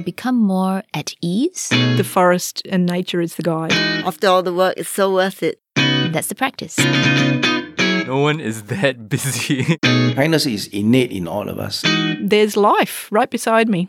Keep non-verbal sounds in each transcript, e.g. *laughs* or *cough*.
I become more at ease. The forest and nature is the guide. After all the work, it's so worth it. That's the practice. No one is that *laughs* busy. Kindness is innate in all of us. There's life right beside me.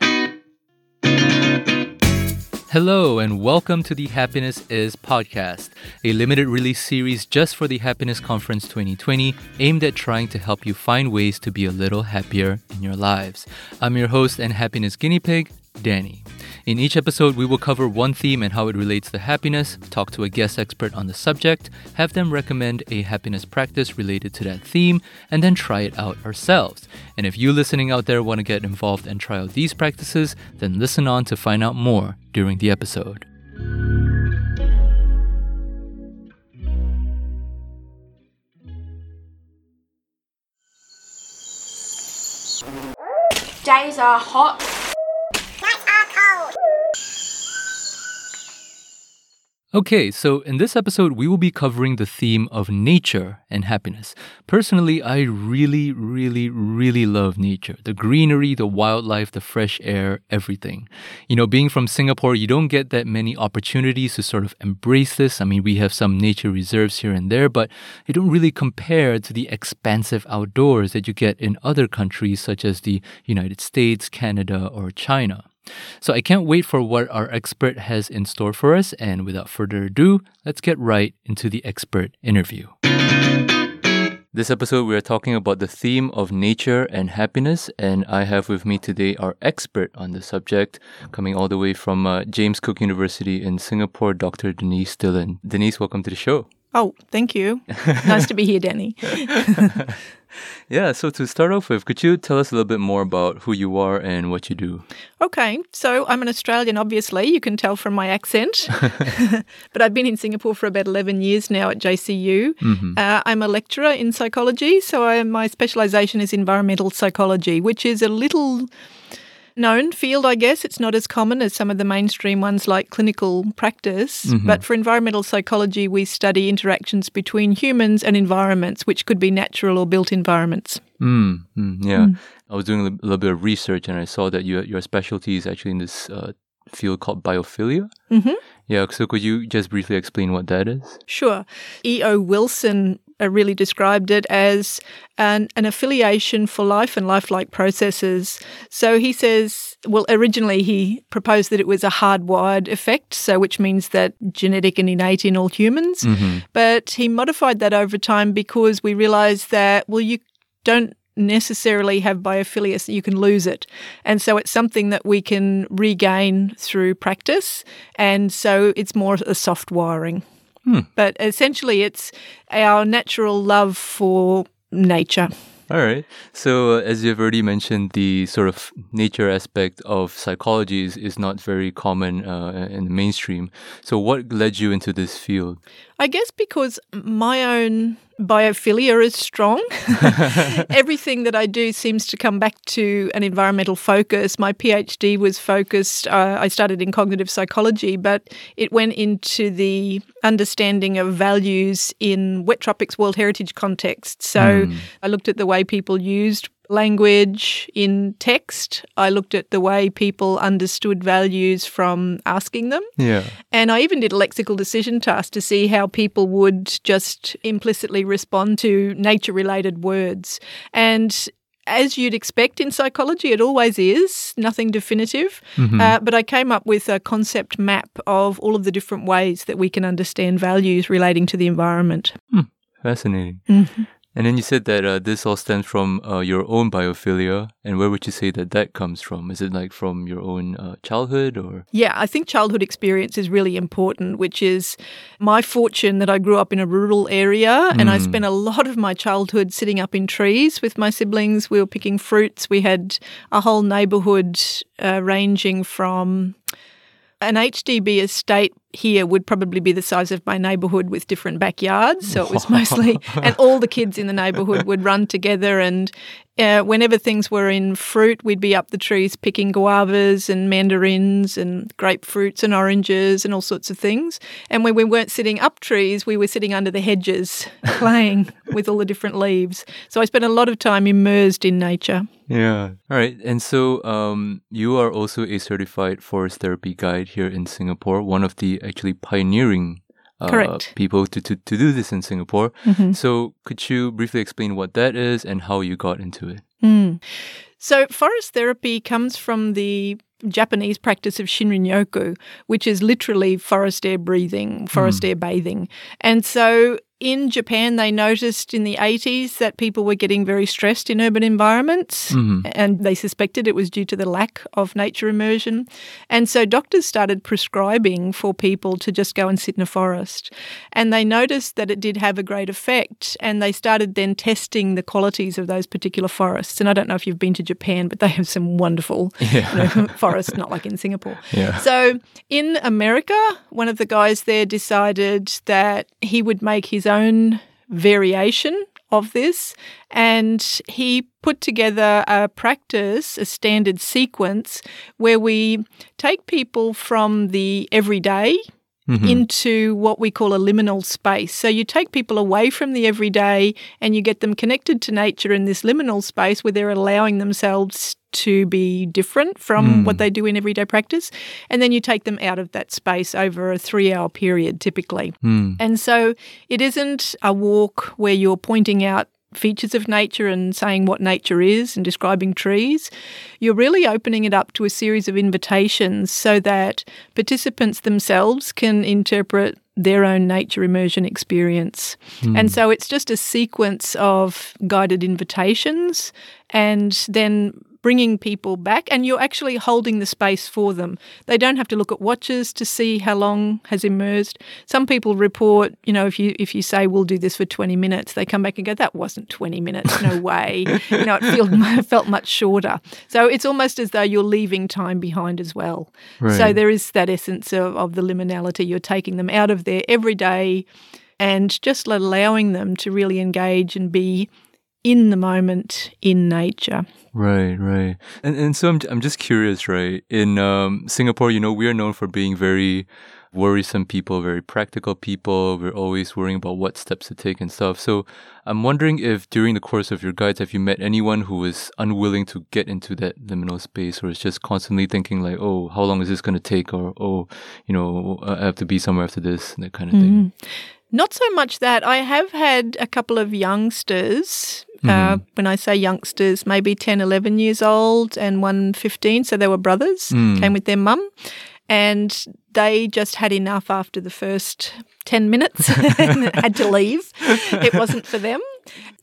Hello, and welcome to the Happiness Is podcast, a limited release series just for the Happiness Conference 2020, aimed at trying to help you find ways to be a little happier in your lives. I'm your host and happiness guinea pig, Danny. In each episode, we will cover one theme and how it relates to happiness, talk to a guest expert on the subject, have them recommend a happiness practice related to that theme, and then try it out ourselves. And if you listening out there want to get involved and try out these practices, then listen on to find out more during the episode. Days are hot. Okay, so in this episode, we will be covering the theme of nature and happiness. Personally, I really, really, really love nature the greenery, the wildlife, the fresh air, everything. You know, being from Singapore, you don't get that many opportunities to sort of embrace this. I mean, we have some nature reserves here and there, but they don't really compare to the expansive outdoors that you get in other countries such as the United States, Canada, or China. So I can't wait for what our expert has in store for us. And without further ado, let's get right into the expert interview. This episode, we are talking about the theme of nature and happiness, and I have with me today our expert on the subject, coming all the way from uh, James Cook University in Singapore, Dr. Denise Dillon. Denise, welcome to the show. Oh, thank you. *laughs* nice to be here, Danny. *laughs* Yeah, so to start off with, could you tell us a little bit more about who you are and what you do? Okay, so I'm an Australian, obviously. You can tell from my accent. *laughs* but I've been in Singapore for about 11 years now at JCU. Uh, I'm a lecturer in psychology, so I, my specialisation is environmental psychology, which is a little known field, I guess. It's not as common as some of the mainstream ones like clinical practice. But for environmental psychology, we study interactions between humans and environments, which could be natural or built environments. Mm, mm, yeah. I was doing a little bit of research and I saw that your, your specialty is actually in this uh, field called biophilia. Mhm. Yeah, so could you just briefly explain what that is? Sure. E.O. Wilson Uh, really described it as an, an affiliation for life and lifelike processes. So he says, well, originally he proposed that it was a hardwired effect, so which means that genetic and innate in all humans. Mm-hmm. But he modified that over time because we realized that, well, you don't necessarily have biophilia, you can lose it. And so it's something that we can regain through practice. And so it's more a soft wiring. But essentially, it's our natural love for nature. All right. So, uh, as you've already mentioned, the sort of nature aspect of psychology is, is not very common uh, in the mainstream. So, what led you into this field? I guess because my own biophilia is strong. *laughs* Everything that I do seems to come back to an environmental focus. My PhD was focused, uh, I started in cognitive psychology, but it went into the understanding of values in wet tropics World Heritage context. So I looked at the way people used language in text. I looked at the way people understood values from asking them. Yeah. And I even did a lexical decision task to see how people would just implicitly respond to nature related words. And as you'd expect in psychology, it always is, nothing definitive. Mm-hmm. Uh, but I came up with a concept map of all of the different ways that we can understand values relating to the environment. Hmm. Fascinating. Mm-hmm. And then you said that uh, this all stems from uh, your own biophilia. And where would you say that that comes from? Is it like from your own uh, childhood or? Yeah, I think childhood experience is really important, which is my fortune that I grew up in a rural area and I spent a lot of my childhood sitting up in trees with my siblings. We were picking fruits. We had a whole neighbourhood uh, ranging from an HDB estate here would probably be the size of my neighborhood with different backyards. So it was mostly, and all the kids in the neighborhood would run together. And uh, whenever things were in fruit, we'd be up the trees picking guavas and mandarins and grapefruits and oranges and all sorts of things. And when we weren't sitting up trees, we were sitting under the hedges *laughs* playing with all the different leaves. So I spent a lot of time immersed in nature. Yeah. All right. And so um, you are also a certified forest therapy guide here in Singapore, one of the actually pioneering uh, people to, to, to do this in Singapore. Mm-hmm. So could you briefly explain what that is and how you got into it? Mm. So, forest therapy comes from the Japanese practice of Shinrin Yoku, which is literally forest air breathing, forest air bathing. And so, in Japan, they noticed in the 80s that people were getting very stressed in urban environments, Mhm. and they suspected it was due to the lack of nature immersion. And so, doctors started prescribing for people to just go and sit in a forest. And they noticed that it did have a great effect, and they started then testing the qualities of those particular forests. And I don't know if you've been to Japan, but they have some wonderful *laughs* you know, *laughs* forests, not like in Singapore. Yeah. So in America, one of the guys there decided that he would make his own variation of this and he put together a practice, a standard sequence where we take people from the everyday Mhm. into what we call a liminal space. So you take people away from the everyday and you get them connected to nature in this liminal space where they're allowing themselves to be different from Mm. what they do in everyday practice. And then you take them out of that space over a three hour period typically. Hmm. And so it isn't a walk where you're pointing out features of nature and saying what nature is and describing trees. You're really opening it up to a series of invitations so that participants themselves can interpret their own nature immersion experience. Hmm. And so it's just a sequence of guided invitations and then bringing people back and you're actually holding the space for them. They don't have to look at watches to see how long has immersed. Some people report, you know, if you if you say we'll do this for 20 minutes, they come back and go that wasn't 20 minutes, no *laughs* way. you know, it felt felt much shorter. So it's almost as though you're leaving time behind as well. So there is that essence of, of the liminality. You're taking them out of their everyday and just allowing them to really engage and be in the moment in nature. Right, right. And and so I'm I'm just curious, right? In um, Singapore, you know, we are known for being very worrisome people, very practical people. We're always worrying about what steps to take and stuff. So I'm wondering if during the course of your guides, have you met anyone who was unwilling to get into that liminal space or is just constantly thinking like, oh, how long is this going to take? Or, oh, you know, I have to be somewhere after this, that kind of thing. Not so much that. I have had a couple of youngsters. Uh, when I say youngsters, maybe 10, 11 years old and one 15. So they were brothers, Mm. came with their mum. And they just had enough after the first 10 minutes *laughs* and had to leave. It wasn't for them.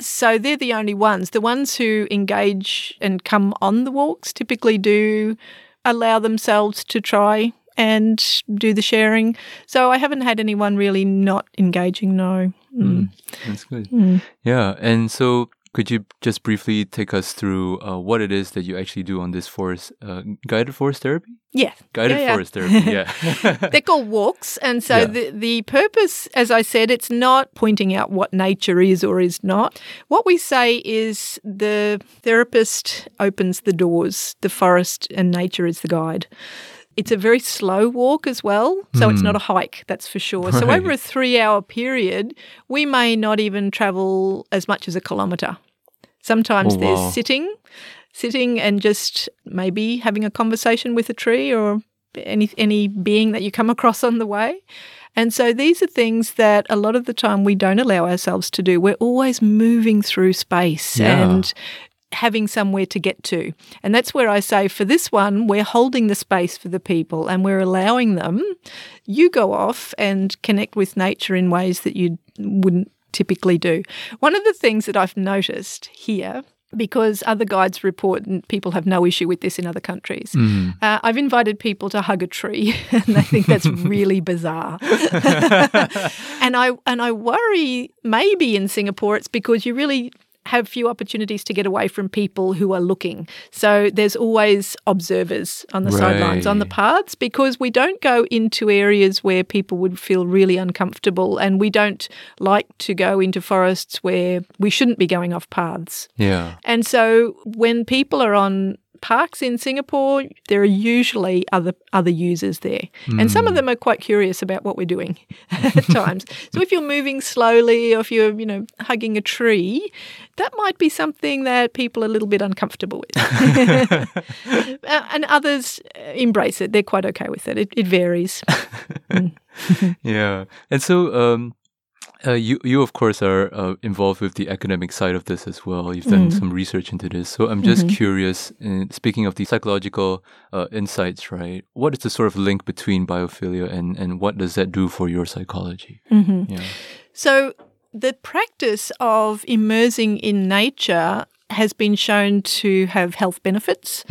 So they're the only ones. The ones who engage and come on the walks typically do allow themselves to try and do the sharing. So I haven't had anyone really not engaging, no. Mm. That's good. Mm. Yeah. And so could you just briefly take us through uh, what it is that you actually do on this forest, uh, guided forest therapy? Yeah. Guided Yeah, yeah. forest therapy, yeah. *laughs* They're called walks. And so Yeah. the, the purpose, as I said, it's not pointing out what nature is or is not. What we say is the therapist opens the doors, the forest and nature is the guide. It's a very slow walk as well. So it's not hmm. a hike, that's for sure. So over a three hour period, we may not even travel as much as a kilometre. Sometimes Oh, there's wow. sitting, sitting and just maybe having a conversation with a tree or any any being that you come across on the way. And so these are things that a lot of the time we don't allow ourselves to do. We're always moving through space Yeah. and having somewhere to get to. And that's where I say for this one, we're holding the space for the people and we're allowing them. You go off and connect with nature in ways that you wouldn't typically do. One of the things that I've noticed here because other guides report and people have no issue with this in other countries. Mm. Uh, I've invited people to hug a tree, *laughs* and they think that's really bizarre. *laughs* *laughs* and I and I worry maybe in Singapore it's because you really have few opportunities to get away from people who are looking. So there's always observers on the sidelines, on the paths, because we don't go into areas where people would feel really uncomfortable and we don't like to go into forests where we shouldn't be going off paths. Yeah. And so when people are on parks in Singapore, there are usually other other users there. And some of them are quite curious about what we're doing *laughs* at *laughs* times. So if you're moving slowly or if you're, you know, hugging a tree, that might be something that people are a little bit uncomfortable with. *laughs* Uh, and others uh, embrace it. They're quite okay with it. It, it varies. Yeah. And so, um, uh, you you of course are uh, involved with the academic side of this as well. You've done some research into this, so I'm just curious. Uh, speaking of the psychological uh, insights, right? What is the sort of link between biophilia and and what does that do for your psychology? Yeah. So, the practice of immersing in nature has been shown to have health benefits.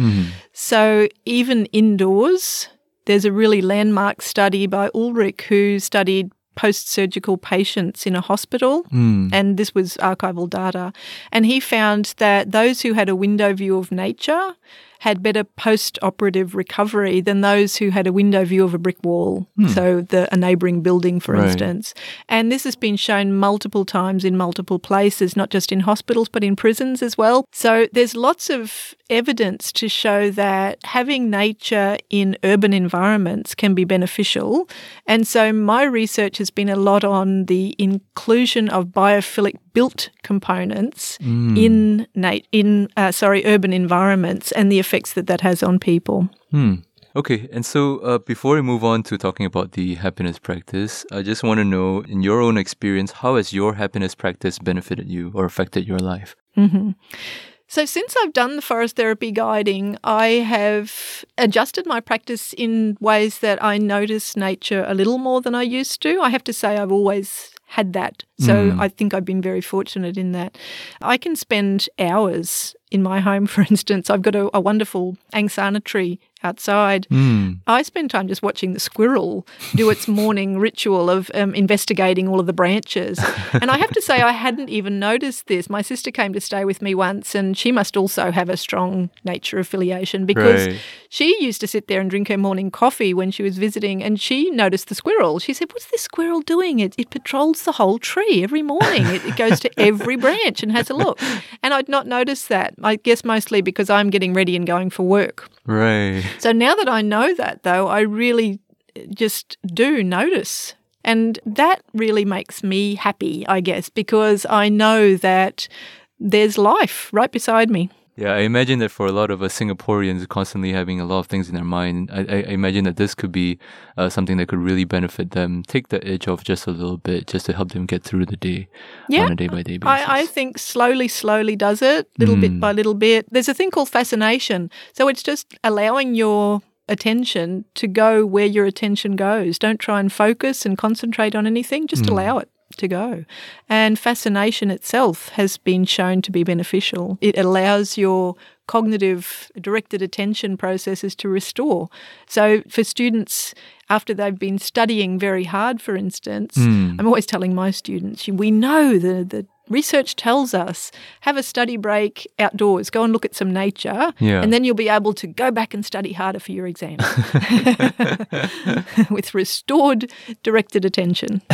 So, even indoors, there's a really landmark study by Ulrich who studied post surgical patients in a hospital, hmm. and this was archival data. And he found that those who had a window view of nature had better post operative recovery than those who had a window view of a brick wall. Hmm. So, the, a neighbouring building, for Right. instance. And this has been shown multiple times in multiple places, not just in hospitals, but in prisons as well. So, there's lots of evidence to show that having nature in urban environments can be beneficial. And so, my research has been a lot on the inclusion of biophilic built components in nat- in uh, sorry urban environments and the effects that that has on people. Hmm. Okay, and so uh, before we move on to talking about the happiness practice, I just want to know, in your own experience, how has your happiness practice benefited you or affected your life? So, since I've done the forest therapy guiding, I have adjusted my practice in ways that I notice nature a little more than I used to. I have to say, I've always had that. So, hmm. I think I've been very fortunate in that. I can spend hours in my home, *laughs* for instance. I've got a, a wonderful angsana tree outside. I spend time just watching the squirrel do its *laughs* morning ritual of um, investigating all of the branches. and I have to say, I hadn't even noticed this. My sister came to stay with me once, and she must also have a strong nature affiliation because Right. she used to sit there and drink her morning coffee when she was visiting, and she noticed the squirrel. She said, What's this squirrel doing? It, it patrols the whole tree every morning. It, it goes to every *laughs* branch and has a look. And I'd not noticed that. I guess mostly because I'm getting ready and going for work. Right. So now that I know that, though, I really just do notice. And that really makes me happy, I guess, because I know that there's life right beside me. Yeah, I imagine that for a lot of us Singaporeans constantly having a lot of things in their mind, I, I imagine that this could be uh, something that could really benefit them, take the edge off just a little bit, just to help them get through the day Yeah, on a day by day basis. I, I think slowly, slowly does it, little bit by little bit. There's a thing called fascination. So it's just allowing your attention to go where your attention goes. Don't try and focus and concentrate on anything, just allow it to go. And fascination itself has been shown to be beneficial. It allows your cognitive directed attention processes to restore. So for students after they've been studying very hard for instance, hmm. I'm always telling my students, we know the the research tells us have a study break outdoors, go and look at some nature, Yeah. and then you'll be able to go back and study harder for your exams *laughs* with restored directed attention. *laughs*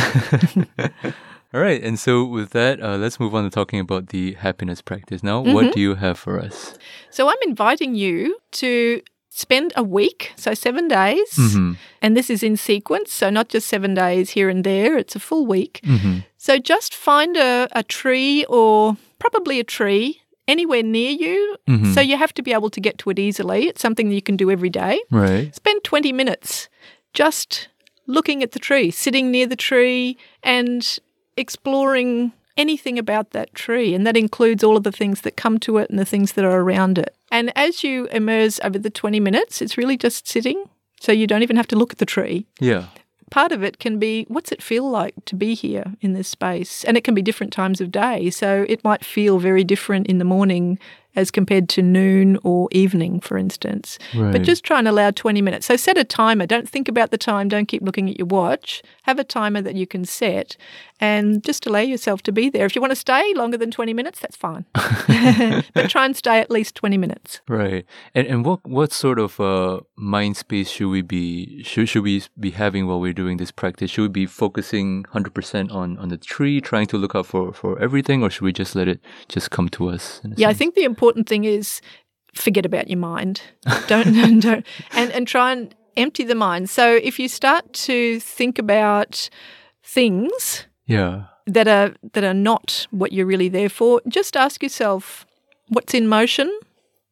All right, and so with that, uh, let's move on to talking about the happiness practice. Now, Mm-hmm. what do you have for us? So I'm inviting you to spend a week, so seven days, Mm-hmm. and this is in sequence, so not just seven days here and there, it's a full week. Mm-hmm. So just find a, a tree or probably a tree anywhere near you. Mm-hmm. So you have to be able to get to it easily. It's something that you can do every day. Right. Spend 20 minutes just looking at the tree, sitting near the tree and exploring anything about that tree. And that includes all of the things that come to it and the things that are around it. And as you immerse over the 20 minutes, it's really just sitting. So you don't even have to look at the tree Yeah. part of it can be what's it feel like to be here in this space? And it can be different times of day. So it might feel very different in the morning as compared to noon or evening, for instance. Right. But just try and allow 20 minutes. So set a timer. Don't think about the time. Don't keep looking at your watch. Have a timer that you can set and just allow yourself to be there. If you want to stay longer than 20 minutes, that's fine. *laughs* *laughs* but try and stay at least 20 minutes. Right. And and what what sort of uh mind space should we be should should we be having while we're doing this practice? Should we be focusing hundred percent on on the tree, trying to look out for for everything, or should we just let it just come to us? Yeah, I think the important thing is forget about your mind. *laughs* Don't *laughs* don't and and try and empty the mind. So if you start to think about things Yeah. that are that are not what you're really there for, just ask yourself what's in motion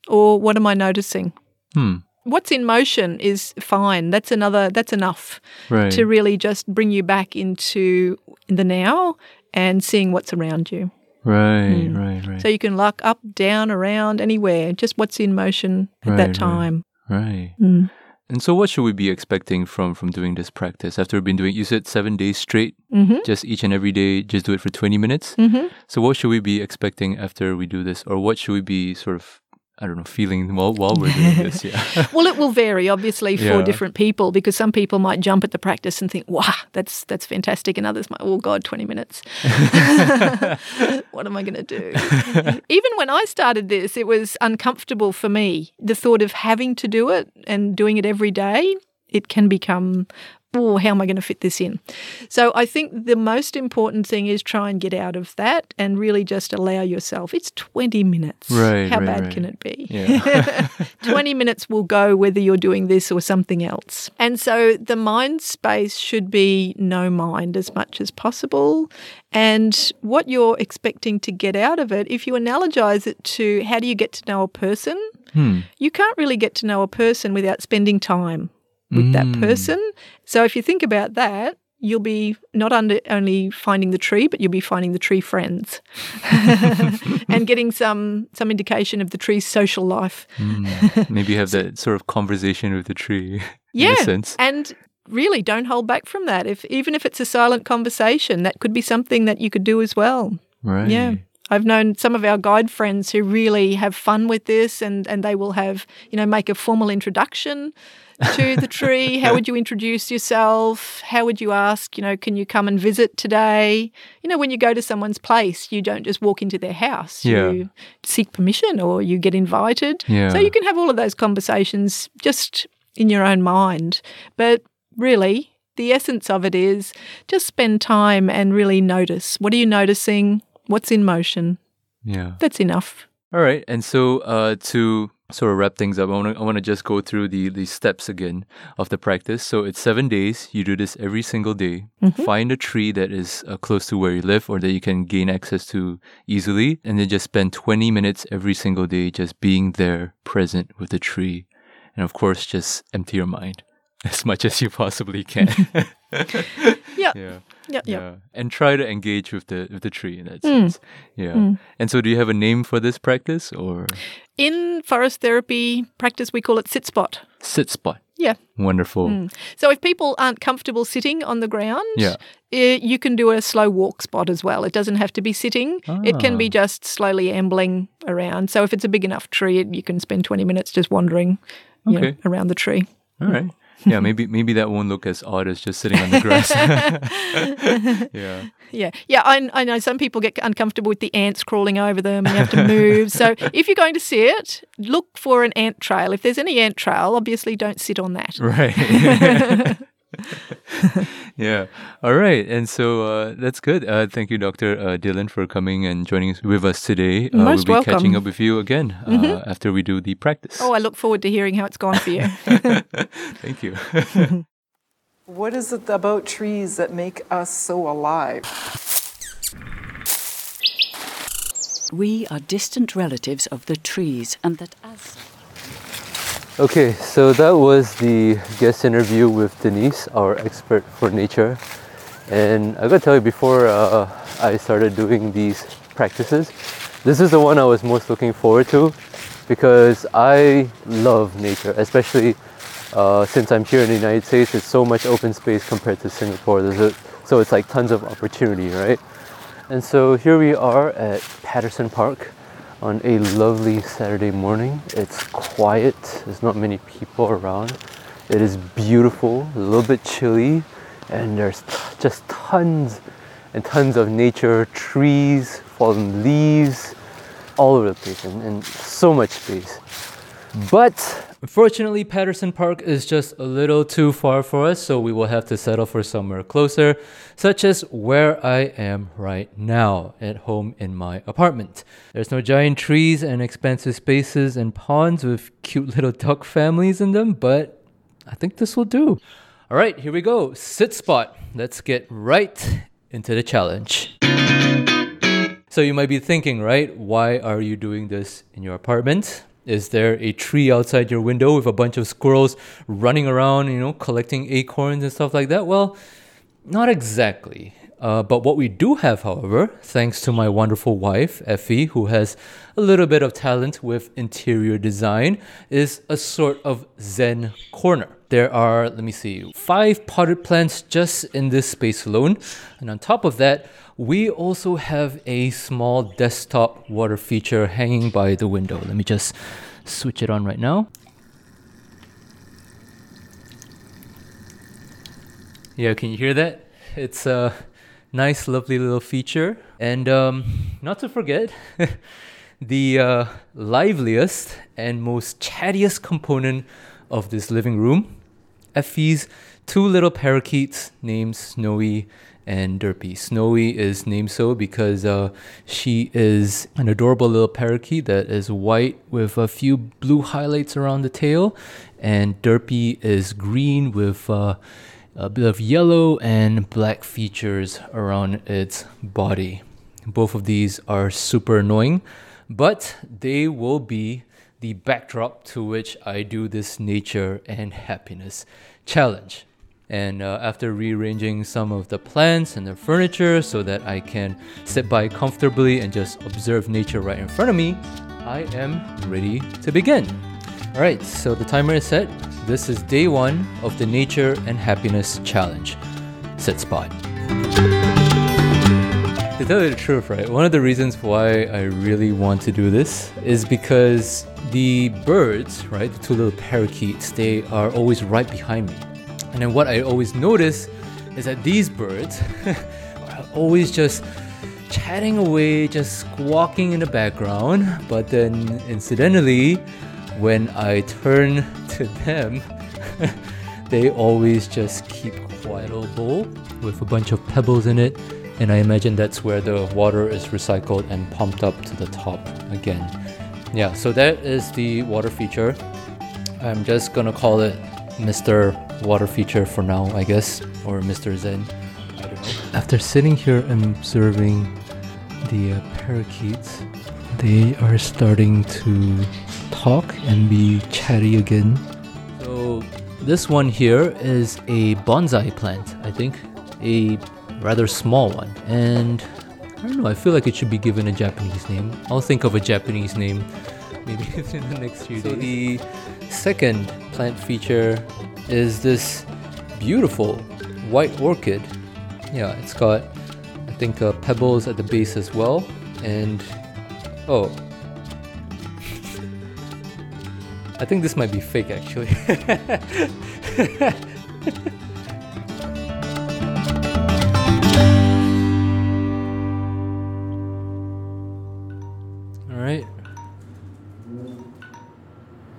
or what am I noticing? Hmm. What's in motion is fine. That's another that's enough Right. to really just bring you back into the now and seeing what's around you. Right. Right. Right. So you can look up, down, around, anywhere, just what's in motion at Right, that time. right. Mm. And so, what should we be expecting from from doing this practice after we've been doing? You said seven days straight, hmm just each and every day, just do it for twenty minutes. hmm So, what should we be expecting after we do this, or what should we be sort of, I don't know, feeling while while we're doing this? Yeah. *laughs* Well, it will vary, obviously, for Yeah. different people because some people might jump at the practice and think, "Wow, that's that's fantastic," and others might, "Oh God, twenty minutes. *laughs* what am I going to do?" *laughs* Even when I started this, it was uncomfortable for me. The thought of having to do it and doing it every day, it can become. Oh, how am I going to fit this in? So I think the most important thing is try and get out of that and really just allow yourself. It's 20 minutes. Right, How right, bad right. can it be? Yeah. *laughs* 20 minutes will go whether you're doing this or something else. And so the mind space should be no mind as much as possible. And what you're expecting to get out of it, if you analogize it to how do you get to know a person, Hmm. you can't really get to know a person without spending time with that Mm. person. So if you think about that, you'll be not under, only finding the tree, but you'll be finding the tree friends *laughs* and getting some some indication of the tree's social life. Mm. *laughs* Maybe have that sort of conversation with the tree. Yeah, *laughs* In a sense. and really don't hold back from that. If even if it's a silent conversation, that could be something that you could do as well. Right. Yeah. I've known some of our guide friends who really have fun with this and, and they will have, you know, make a formal introduction to the tree. How would you introduce yourself? How would you ask, you know, can you come and visit today? You know, when you go to someone's place, you don't just walk into their house. Yeah. You seek permission or you get invited. Yeah. So you can have all of those conversations just in your own mind. But really, the essence of it is just spend time and really notice. What are you noticing? What's in motion? Yeah. That's enough. All right. And so uh, to sort of wrap things up, I want to I want to just go through the the steps again of the practice. So it's seven days. You do this every single day. Find a tree that is uh, close to where you live or that you can gain access to easily, and then just spend twenty minutes every single day just being there, present with the tree, and of course, just empty your mind *laughs* as much as you possibly can. *laughs* Yeah. yeah. Yeah. Yeah. And try to engage with the with the tree in that Mm. sense. Yeah, and so do you have a name for this practice or In forest therapy practice, we call it sit spot. sit spot? Yeah. Wonderful. So if people aren't comfortable sitting on the ground, Yeah. eh, you can do a slow walk spot as well. It doesn't have to be sitting. It can be Ah. just slowly ambling around. So if it's a big enough tree, you can spend 20 minutes just wandering you know, around the tree. All right. Yeah, maybe maybe that won't look as odd as just sitting on the grass. *laughs* *laughs* yeah. Yeah, yeah. I, I know some people get uncomfortable with the ants crawling over them, and you have to move. so *laughs* if you're going to see it, look for an ant trail. If there's any ant trail, obviously don't sit on that. Right. *laughs* yeah. All right. And so uh, that's good. Uh, thank you, Dr. Uh, Dillon, for coming and joining us with us today. Uh, Most we'll be catching up with you again uh, after we do the practice. Oh, I look forward to hearing how it's gone for you. *laughs* Thank you. *laughs* What is it about trees that make us so alive? We are distant relatives of the trees, and that as Okay, so that was the guest interview with Denise, our expert for nature. And I gotta tell you, before uh, I started doing these practices, this is the one I was most looking forward to because I love nature, especially uh, since I'm here in the United States. It's so much open space compared to Singapore. A, so it's like tons of opportunity, right? And so here we are at Patterson Park. On a lovely Saturday morning. It's quiet, there's not many people around. It is beautiful, a little bit chilly, and there's t- just tons and tons of nature trees, fallen leaves all over the place, and, and so much space. But unfortunately, Patterson Park is just a little too far for us, so we will have to settle for somewhere closer, such as where I am right now at home in my apartment. There's no giant trees and expansive spaces and ponds with cute little duck families in them, but I think this will do. All right, here we go. Sit spot. Let's get right into the challenge. So you might be thinking, right? Why are you doing this in your apartment? Is there a tree outside your window with a bunch of squirrels running around, you know, collecting acorns and stuff like that? Well, not exactly. Uh, but what we do have, however, thanks to my wonderful wife, Effie, who has a little bit of talent with interior design, is a sort of Zen corner. There are, let me see, five potted plants just in this space alone. And on top of that, we also have a small desktop water feature hanging by the window. Let me just switch it on right now. Yeah, can you hear that? It's a nice, lovely little feature. And um, not to forget, *laughs* the uh, liveliest and most chattiest component of this living room Effie's two little parakeets named Snowy and Derpy. Snowy is named so because uh, she is an adorable little parakeet that is white with a few blue highlights around the tail, and Derpy is green with uh, a bit of yellow and black features around its body. Both of these are super annoying, but they will be the backdrop to which I do this nature and happiness challenge. And uh, after rearranging some of the plants and the furniture so that I can sit by comfortably and just observe nature right in front of me, I am ready to begin. All right, so the timer is set. This is day one of the Nature and Happiness Challenge. Sit spot. To tell you the truth, right, one of the reasons why I really want to do this is because the birds, right, the two little parakeets, they are always right behind me. And then what I always notice is that these birds *laughs* are always just chatting away, just squawking in the background. But then, incidentally, when I turn *laughs* to them, *laughs* they always just keep quiet little bowl with a bunch of pebbles in it. And I imagine that's where the water is recycled and pumped up to the top again. Yeah, so that is the water feature. I'm just gonna call it Mr. Water feature for now, I guess, or Mr. Zen. I don't know. After sitting here and observing the uh, parakeets, they are starting to talk and be chatty again. So, this one here is a bonsai plant, I think, a rather small one. And I don't know, I feel like it should be given a Japanese name. I'll think of a Japanese name *laughs* maybe *laughs* in the next few so days. So, the second plant feature is this beautiful white orchid. Yeah, it's got, I think, uh, pebbles at the base as well. And, oh, *laughs* I think this might be fake actually.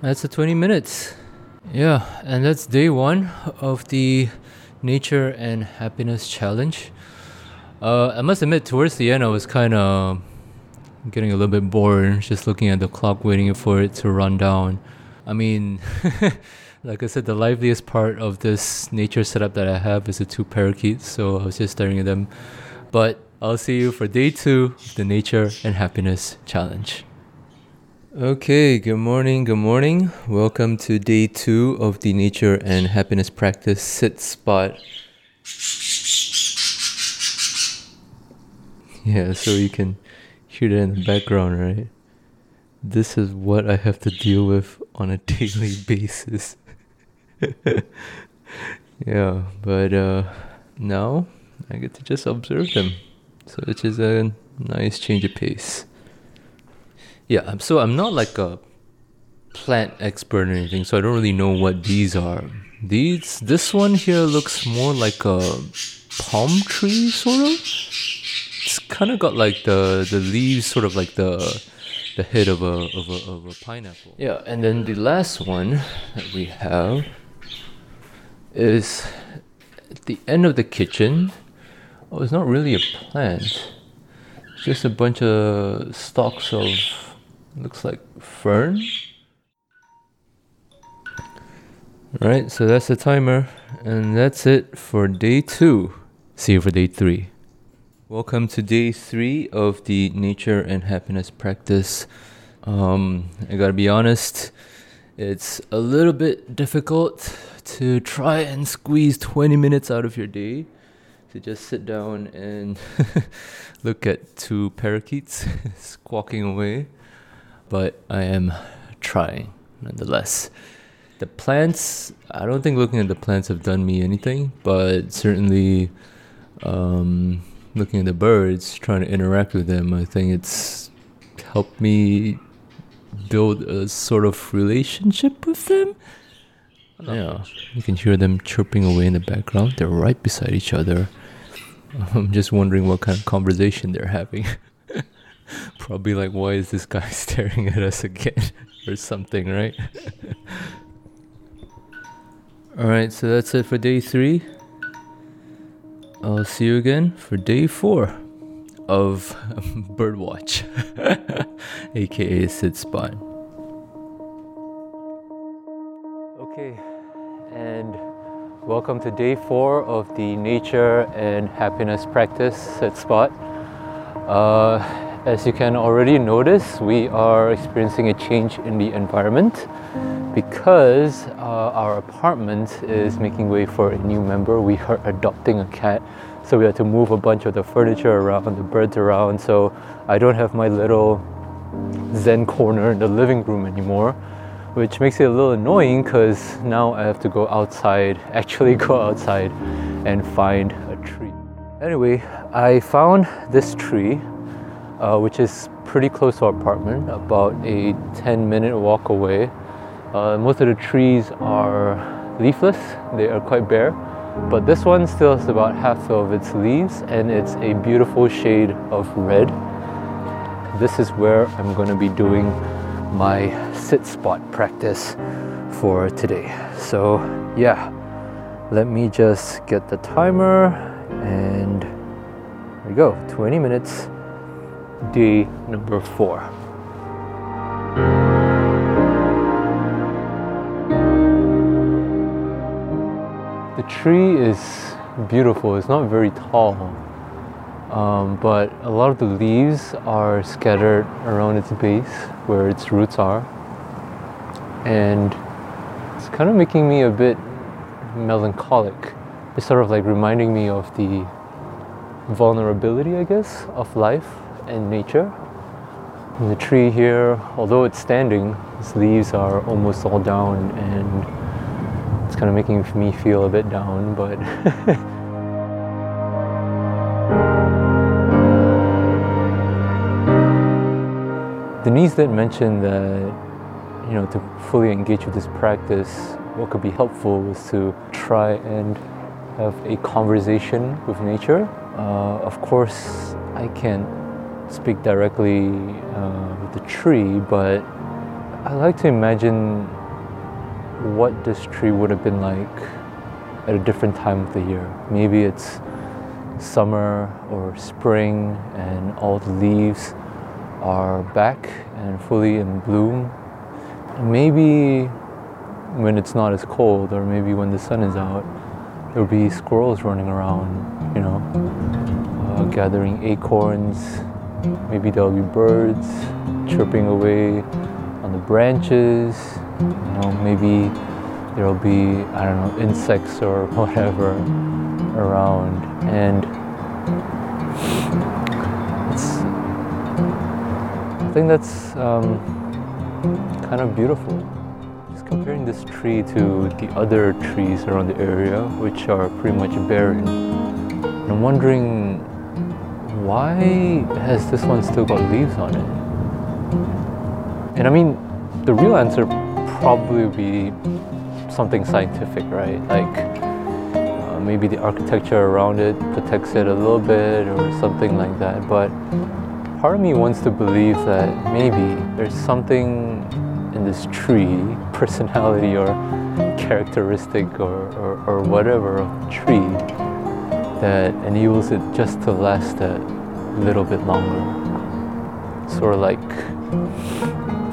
That's the 20 minutes. Yeah, and that's day one of the Nature and Happiness Challenge. Uh, I must admit, towards the end, I was kind of getting a little bit bored just looking at the clock, waiting for it to run down. I mean, *laughs* like I said, the liveliest part of this nature setup that I have is the two parakeets, so I was just staring at them. But I'll see you for day two of the Nature and Happiness Challenge. Okay, good morning, good morning. Welcome to day two of the Nature and Happiness Practice Sit Spot. Yeah, so you can hear that in the background, right? This is what I have to deal with on a *laughs* daily basis. *laughs* yeah, but uh, now I get to just observe them. So it's just a nice change of pace. Yeah, so I'm not like a plant expert or anything, so I don't really know what these are. These, this one here looks more like a palm tree, sort of. It's kind of got like the the leaves, sort of like the the head of a of a of a pineapple. Yeah, and then the last one that we have is at the end of the kitchen. Oh, it's not really a plant. It's just a bunch of stalks of looks like fern. Alright, so that's the timer, and that's it for day two. See you for day three. Welcome to day three of the nature and happiness practice. Um, I gotta be honest, it's a little bit difficult to try and squeeze 20 minutes out of your day to just sit down and *laughs* look at two parakeets *laughs* squawking away, but I am trying nonetheless. The plants, I don't think looking at the plants have done me anything, but certainly um, looking at the birds, trying to interact with them, I think it's helped me build a sort of relationship with them. Yeah, you can hear them chirping away in the background. They're right beside each other. *laughs* I'm just wondering what kind of conversation they're having. *laughs* Probably like, why is this guy *laughs* staring at us again? *laughs* or something, right? *laughs* Alright, so that's it for day three. I'll see you again for day four of Birdwatch, aka Sit Spot. Okay, and welcome to day four of the nature and happiness practice Sit Spot. Uh, as you can already notice, we are experiencing a change in the environment because uh, our apartment is making way for a new member. We are adopting a cat, so we had to move a bunch of the furniture around, the birds around. So I don't have my little zen corner in the living room anymore, which makes it a little annoying because now I have to go outside, *laughs* actually go outside and find a tree. Anyway, I found this tree, uh, which is pretty close to our apartment, about a 10 minute walk away. Uh, most of the trees are leafless, they are quite bare, but this one still has about half of its leaves and it's a beautiful shade of red. This is where I'm going to be doing my sit spot practice for today. So, yeah, let me just get the timer and there we go 20 minutes, day number four. The tree is beautiful. It's not very tall, um, but a lot of the leaves are scattered around its base where its roots are. And it's kind of making me a bit melancholic. It's sort of like reminding me of the vulnerability, I guess, of life and nature. And the tree here, although it's standing, its leaves are almost all down and it's kind of making me feel a bit down, but *laughs* Denise did mention that you know to fully engage with this practice, what could be helpful was to try and have a conversation with nature. Uh, of course, I can't speak directly uh, with the tree, but I like to imagine what this tree would have been like at a different time of the year. Maybe it's summer or spring and all the leaves are back and fully in bloom. Maybe when it's not as cold or maybe when the sun is out, there'll be squirrels running around, you know, uh, gathering acorns. Maybe there'll be birds chirping away on the branches. You know, maybe there'll be I don't know insects or *laughs* whatever around, and it's I think that's um, kind of beautiful. Just comparing this tree to the other trees around the area, which are pretty much barren. I'm wondering why has this one still got leaves on it? And I mean, the real answer probably would be something scientific, right? Like uh, maybe the architecture around it protects it a little bit or something like that. But part of me wants to believe that maybe there's something in this tree, personality or characteristic or, or, or whatever of the tree that enables it just to last a little bit longer. Sort of like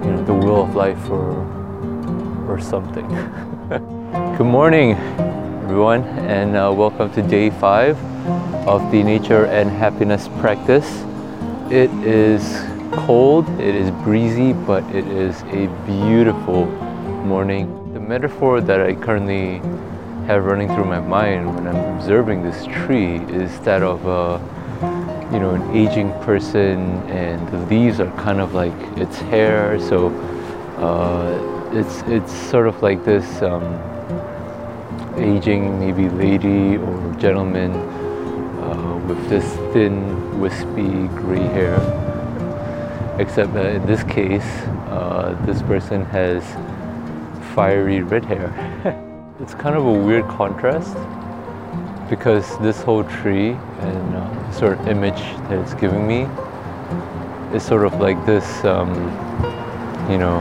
you know the will of life or or something. *laughs* Good morning, everyone, and uh, welcome to day five of the nature and happiness practice. It is cold, it is breezy, but it is a beautiful morning. The metaphor that I currently have running through my mind when I'm observing this tree is that of a you know an aging person and the leaves are kind of like its hair. So uh, it's it's sort of like this um, aging maybe lady or gentleman uh, with this thin wispy gray hair. Except that in this case uh, this person has fiery red hair it's kind of a weird contrast because this whole tree and uh, sort of image that it's giving me is sort of like this, um, you know,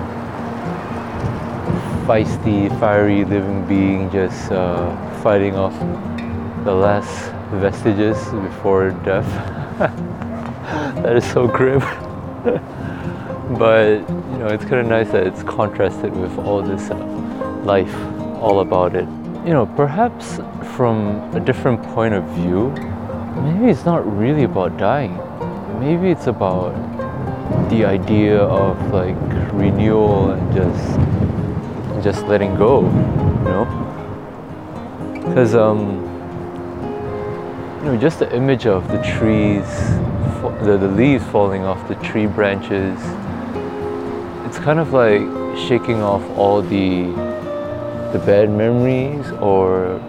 feisty, fiery living being just uh, fighting off the last vestiges before death. *laughs* that is so grim. *laughs* but you know, it's kind of nice that it's contrasted with all this uh, life all about it. You know, perhaps from a different point of view, maybe it's not really about dying. Maybe it's about the idea of like renewal and just just letting go, you know? Because um, you know, just the image of the trees, the, the leaves falling off the tree branches, it's kind of like shaking off all the the bad memories or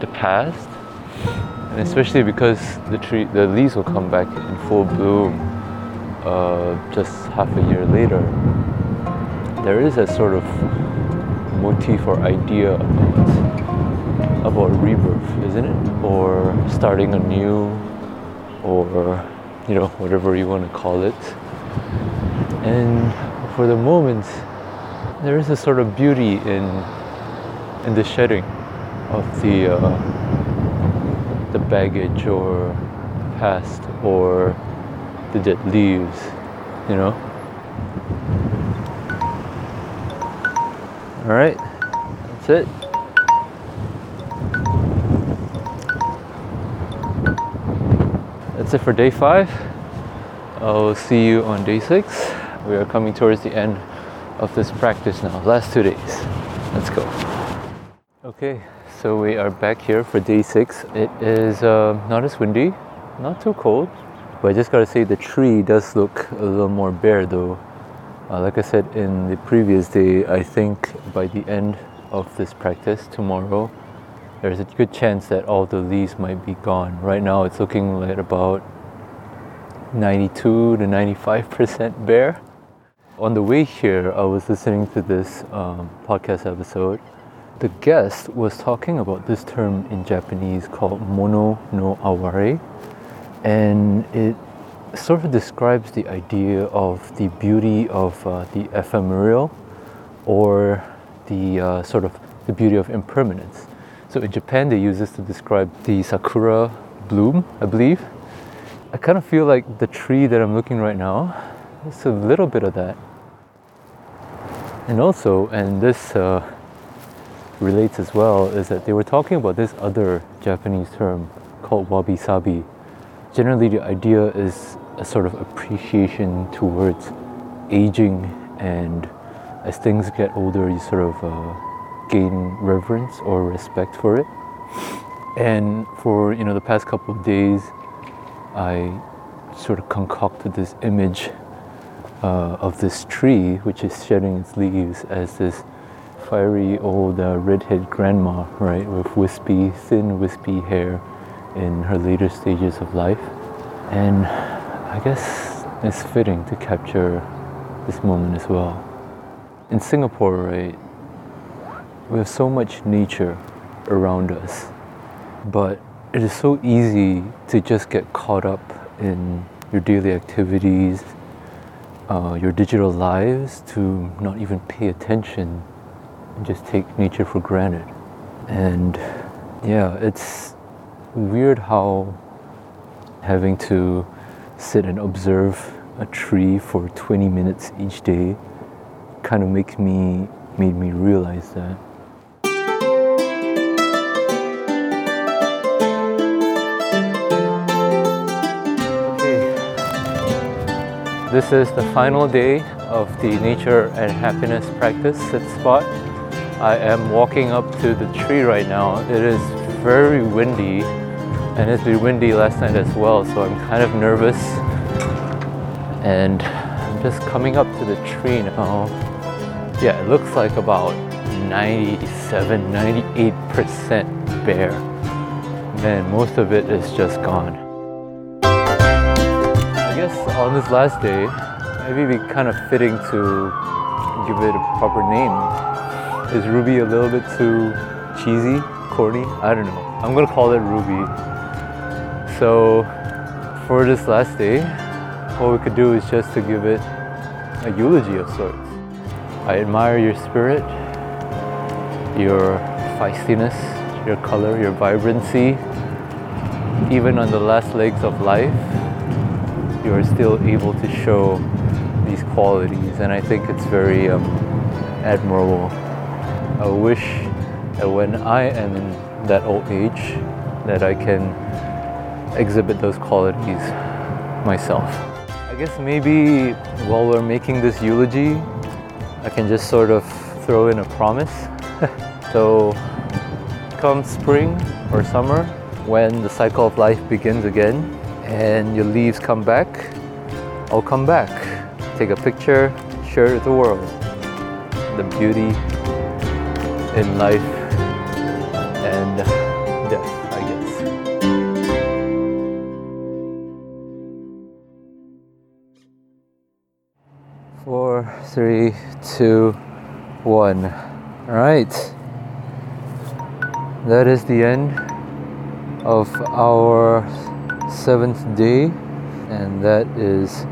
the past. And especially because the tree the leaves will come back in full bloom uh, just half a year later. There is a sort of motif or idea about, about rebirth isn't it? Or starting anew or you know whatever you want to call it. And for the moment there is a sort of beauty in in the shedding of the uh, the baggage or past or the dead leaves, you know. All right, that's it. That's it for day five. I'll see you on day six. We are coming towards the end of this practice now. Last two days. Let's go. Okay, so we are back here for day six. It is uh, not as windy, not too cold, but I just gotta say the tree does look a little more bare though. Uh, like I said in the previous day, I think by the end of this practice tomorrow, there's a good chance that all the leaves might be gone. Right now, it's looking like about 92 to 95% bare. On the way here, I was listening to this um, podcast episode the guest was talking about this term in Japanese called mono no aware, and it sort of describes the idea of the beauty of uh, the ephemeral or the uh, sort of the beauty of impermanence. So in Japan, they use this to describe the sakura bloom, I believe. I kind of feel like the tree that I'm looking right now, it's a little bit of that. And also, and this uh, relates as well is that they were talking about this other Japanese term called wabi sabi. Generally, the idea is a sort of appreciation towards aging, and as things get older, you sort of uh, gain reverence or respect for it. And for you know the past couple of days, I sort of concocted this image uh, of this tree, which is shedding its leaves, as this fiery old uh, redhead grandma, right, with wispy, thin, wispy hair in her later stages of life. And I guess it's fitting to capture this moment as well. in Singapore, right, we have so much nature around us, but it is so easy to just get caught up in your daily activities, uh, your digital lives, to not even pay attention and just take nature for granted. And yeah, it's weird how having to sit and observe a tree for 20 minutes each day kind of makes me made me realize that. Okay. This is the final day of the nature and happiness practice sit spot i am walking up to the tree right now it is very windy and it's been windy last night as well so i'm kind of nervous and I'm just coming up to the tree now. Yeah, it looks like about 97, 98% bare. Man, most of it is just gone. I guess on this last day, maybe it'd be kind of fitting to give it a proper name. Is Ruby a little bit too cheesy, corny? I don't know. I'm gonna call it Ruby. So for this last day, what we could do is just to give it a eulogy of sorts. I admire your spirit, your feistiness, your color, your vibrancy. Even on the last legs of life, you are still able to show these qualities, and I think it's very um, admirable. I wish that when I am in that old age, that I can exhibit those qualities myself. I guess maybe while we're making this eulogy, I can just sort of throw in a promise. *laughs* so, come spring or summer, when the cycle of life begins again and your leaves come back, I'll come back. Take a picture, share it with the world. The beauty in life and uh, death, I guess. Four, three, two, one. All right. That is the end of our seventh day, and that is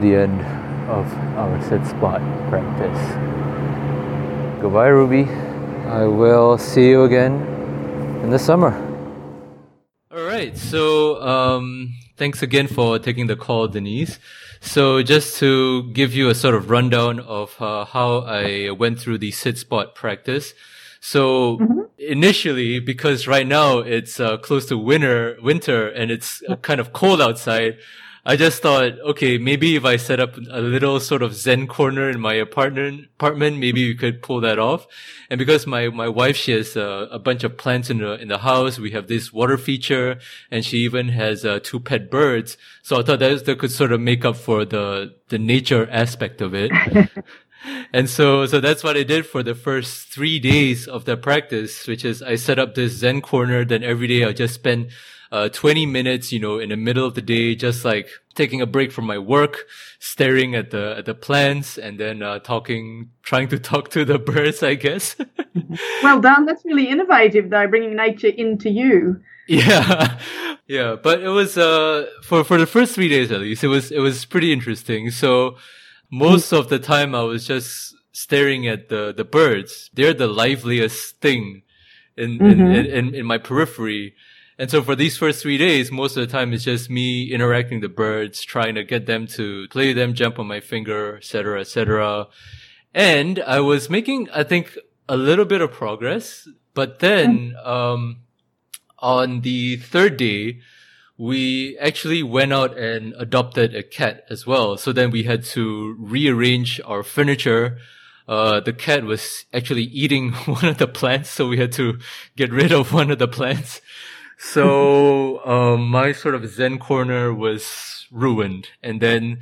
the end of our sit spot practice. Goodbye, Ruby. I will see you again in the summer. All right. So, um, thanks again for taking the call, Denise. So, just to give you a sort of rundown of uh, how I went through the sit spot practice. So, initially, because right now it's uh, close to winter, winter, and it's uh, kind of cold outside. I just thought, okay, maybe if I set up a little sort of Zen corner in my apartment, apartment, maybe we could pull that off. And because my, my wife, she has uh, a bunch of plants in the, in the house. We have this water feature and she even has uh, two pet birds. So I thought that, that could sort of make up for the, the nature aspect of it. *laughs* And so, so that's what I did for the first three days of the practice, which is I set up this Zen corner. Then every day I just spend uh, 20 minutes, you know, in the middle of the day, just like taking a break from my work, staring at the, at the plants and then, uh, talking, trying to *laughs* talk to the birds, I guess. *laughs* Well done. That's really innovative, though, bringing nature into you. Yeah. *laughs* Yeah. But it was, uh, for, for the first three days at least, it was, it was pretty interesting. So most of the time I was just staring at the, the birds. They're the liveliest thing in, in, in, in, in my periphery. And so for these first three days, most of the time it's just me interacting with the birds, trying to get them to play them, jump on my finger, etc., etc. And I was making, I think, a little bit of progress. But then, um, on the third day, we actually went out and adopted a cat as well. So then we had to rearrange our furniture. Uh, the cat was actually eating *laughs* one of the plants, so we had to get rid of one of the plants. So, um, my sort of Zen corner was ruined. And then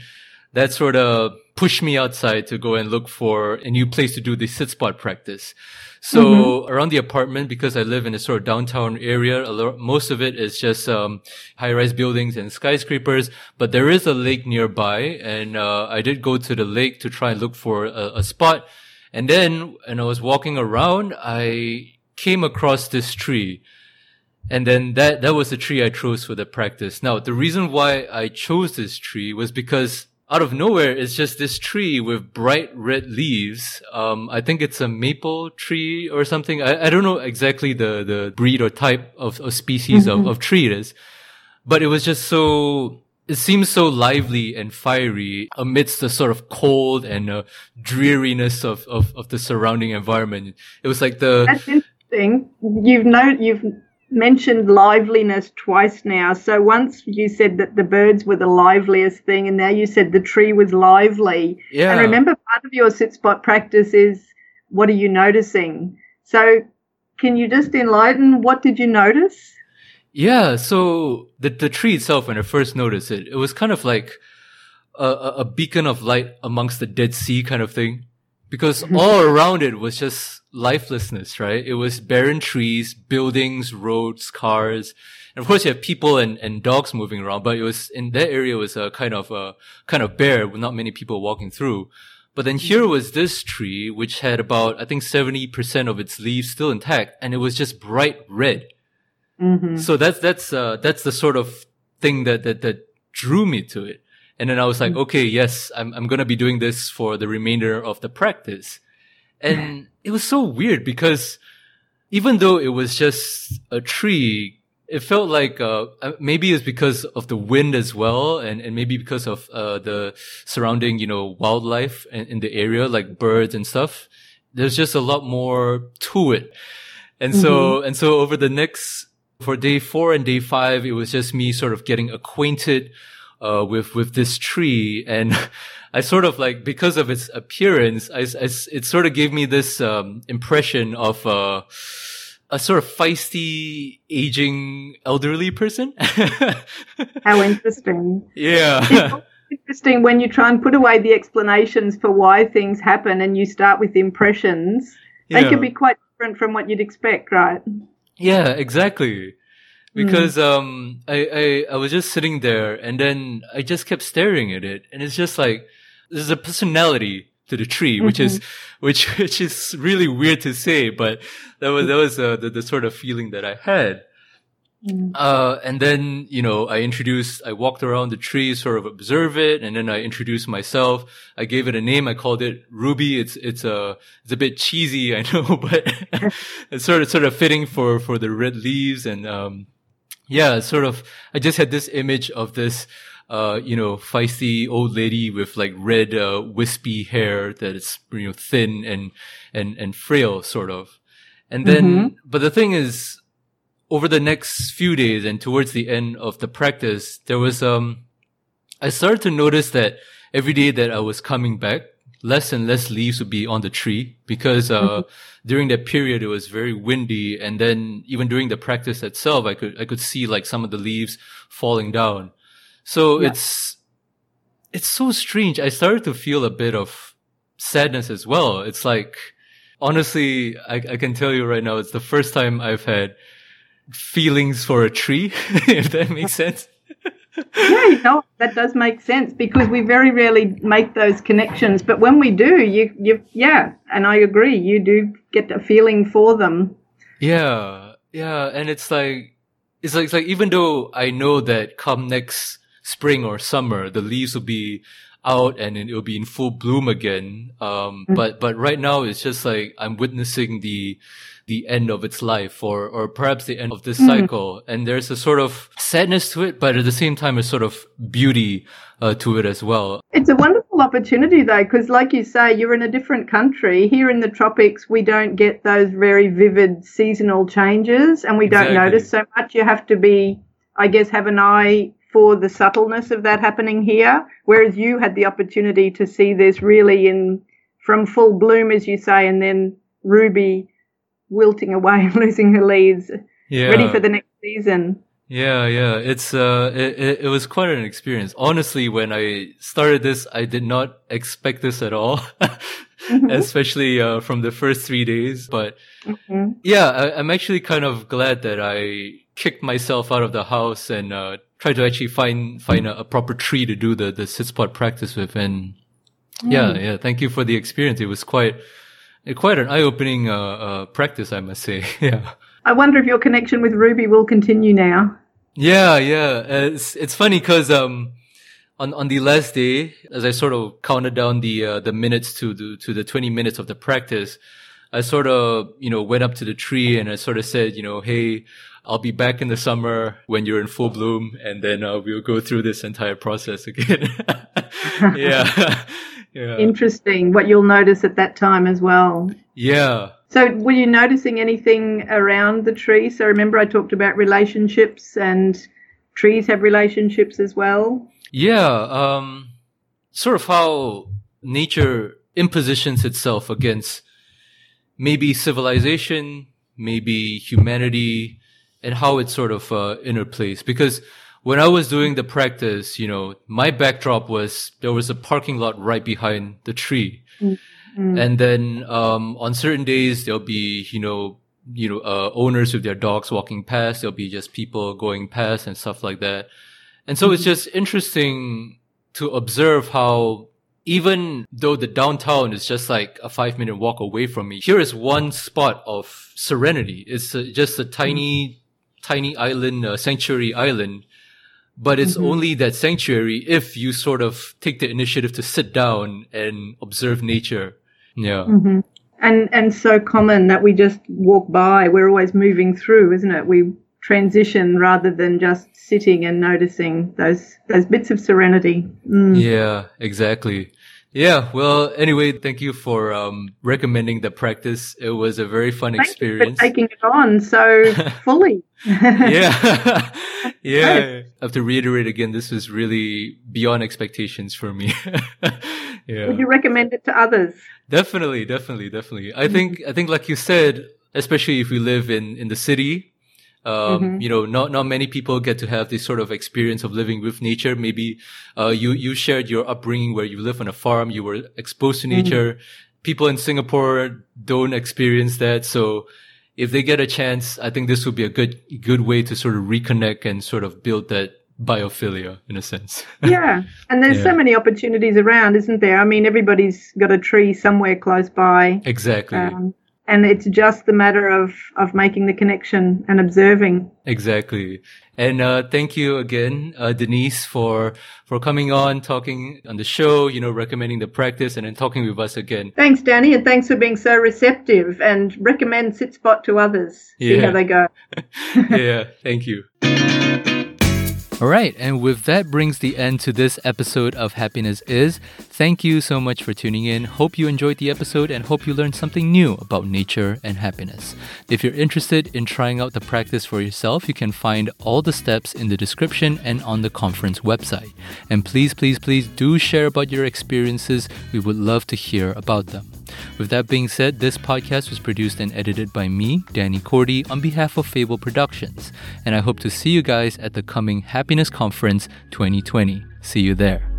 that sort of pushed me outside to go and look for a new place to do the sit spot practice. So around the apartment, because I live in a sort of downtown area, a lot, most of it is just um, high-rise buildings and skyscrapers. But there is a lake nearby, and uh, I did go to the lake to try and look for a, a spot. And then, when I was walking around, I came across this tree. And then that, that was the tree I chose for the practice. Now, the reason why I chose this tree was because out of nowhere, it's just this tree with bright red leaves. Um, I think it's a maple tree or something. I, I don't know exactly the, the breed or type of, of species Mm-hmm. of, of tree it is, but it was just so, it seems so lively and fiery amidst the sort of cold and uh, dreariness of, of, of the surrounding environment. It was like the, That's interesting. You've know you've mentioned liveliness twice now. So once you said that the birds were the liveliest thing, and now you said the tree was lively. yeah. And remember, part of your sit spot practice is what are you noticing? So can you just enlighten what did you notice? Yeah, so the the tree itself, when I first noticed it, it was kind of like a, a, a beacon of light amongst the Dead Sea kind of thing, because *laughs* all around it was just lifelessness, right? It was barren trees, buildings, roads, cars, and of course you have people and, and dogs moving around. But it was in that area was a kind of a kind of bare, with not many people walking through. But then here was this tree, which had about I think seventy percent of its leaves still intact, and it was just bright red. Mm-hmm. So that's that's uh that's the sort of thing that that that drew me to it. And then I was like, okay, yes, I'm I'm gonna be doing this for the remainder of the practice. And it was so weird because even though it was just a tree, it felt like uh uh, maybe it's because of the wind as well, and and maybe because of uh the surrounding you know wildlife in, in the area like birds and stuff. There's just a lot more to it. And so, and so over the next, for day four and day five, it was just me sort of getting acquainted, uh, with, with this tree. And *laughs* I sort of like, because of its appearance, I, I- it sort of gave me this, um, impression of, uh, a sort of feisty, aging, elderly person. *laughs* How interesting. yeah. interesting when you try and put away the explanations for why things happen and you start with impressions. They can be quite different from what you'd expect, right? Yeah, exactly. Because um I, I I was just sitting there and then I just kept staring at it and it's just like there's a personality to the tree which is which *laughs* which is really weird to say but that was that was uh, the the sort of feeling that I had. Uh, and then, you know, I introduced, I walked around the tree, sort of observe it, and then I introduced myself. I gave it a name. I called it Ruby. It's, it's a, it's a bit cheesy, *laughs* I know, but *laughs* it's sort of, sort of fitting for, for the red leaves. And, um, yeah, sort of, I just had this image of this, uh, you know, feisty old lady with like red, uh, wispy hair that is, you know, thin and, and, and frail, sort of. And then, but the thing is, over the next few days and towards the end of the practice, there was, um, I started to notice that every day that I was coming back, less and less leaves would be on the tree because, uh, during that period, it was very windy. And then even during the practice itself, I could, I could see like some of the leaves falling down. So it's, it's so strange. I started to feel a bit of sadness as well. It's like, honestly, I, I can tell you right now, it's the first time I've had feelings for a tree, *laughs* if that makes *laughs* sense. Yeah, no, that does make sense because we very rarely make those connections. But when we do, you, you, yeah, and I agree, you do get a feeling for them. Yeah, yeah, and it's like it's like it's like even though I know that come next spring or summer, the leaves will be out and it will be in full bloom again. Um, but but right now it's just like I'm witnessing the the end of its life, or or perhaps the end of this cycle, and there's a sort of sadness to it, but at the same time a sort of beauty uh, to it as well. It's a wonderful opportunity though, because like you say, you're in a different country. Here in the tropics, we don't get those very vivid seasonal changes and we don't notice so much. You have to be, I guess, have an eye for the subtleness of that happening here. Whereas you had the opportunity to see this really in from full bloom, as you say, and then Ruby wilting away and *laughs* losing her leaves, Yeah. ready for the next season. Yeah, yeah. It's uh it, it, was quite an experience. Honestly, when I started this, I did not expect this at all. *laughs* Especially uh from the first 3 days, but Mhm. yeah, I, I'm actually kind of glad that I kicked myself out of the house and uh tried to actually find find a, a proper tree to do the the sit spot practice with and yeah, yeah, thank you for the experience. It was quite quite an eye-opening uh, uh, practice, I must say. *laughs* yeah. I wonder if your connection with Ruby will continue now. Yeah, yeah. It's it's funny because um, on on the last day, as I sort of counted down the uh, the minutes to the to the twenty minutes of the practice, I sort of you know went up to the tree and I sort of said, you know, hey. I'll be back in the summer when you're in full bloom, and then uh, we'll go through this entire process again. *laughs* yeah. *laughs* yeah. Interesting. What you'll notice at that time as well. Yeah. So, were you noticing anything around the tree? So, remember I talked about relationships, and trees have relationships as well. Yeah. Um, sort of how nature impositions itself against maybe civilization, maybe humanity, and how it sort of uh, interplays. Because when I was doing the practice, you know, my backdrop was there was a parking lot right behind the tree. Mm-hmm. And then um, on certain days there'll be, you know, you know, uh, owners with their dogs walking past. There'll be just people going past and stuff like that. And so mm-hmm. it's just interesting to observe how even though the downtown is just like a five minute walk away from me, here is one spot of serenity. It's a, just a tiny, mm-hmm. tiny island, uh, sanctuary island but it's mm-hmm. only that sanctuary if you sort of take the initiative to sit down and observe nature. Yeah. Mm-hmm. And and so common that we just walk by. We're always moving through, isn't it? We transition rather than just sitting and noticing those those bits of serenity. Mm. Yeah, exactly. Yeah, well, anyway, thank you for um, recommending the practice. It was a very fun thank experience. taking it on so *laughs* fully. yeah. *laughs* *laughs* yeah. I have to reiterate again, this was really beyond expectations for me. yeah. Would you recommend it to others? Definitely, definitely, definitely. I think, I think like you said, especially if we live in, in the city, um, mm-hmm. you know, not, not many people get to have this sort of experience of living with nature. Maybe, uh, you, you shared your upbringing where you live on a farm, you were exposed to mm-hmm. nature. Mm-hmm. People in Singapore don't experience that. So if they get a chance, I think this would be a good, good way to sort of reconnect and sort of build that biophilia in a sense. *laughs* yeah. And there's yeah. so many opportunities around, isn't there? I mean, everybody's got a tree somewhere close by. Exactly. Um, and it's just the matter of of making the connection and observing. Exactly. And uh, thank you again uh, denise for for coming on talking on the show you know recommending the practice and then talking with us again. Thanks danny and thanks for being so receptive and recommend sit spot to others. See how they go. *laughs* Yeah thank you all right, and with that brings the end to this episode of Happiness Is. Thank you so much for tuning in. Hope you enjoyed the episode and hope you learned something new about nature and happiness. If you're interested in trying out the practice for yourself, you can find all the steps in the description and on the conference website. And please, please, please do share about your experiences. We would love to hear about them. With that being said, this podcast was produced and edited by me, Danny Cordy, on behalf of Fable Productions. And I hope to see you guys at the coming Happiness Conference 2020. See you there.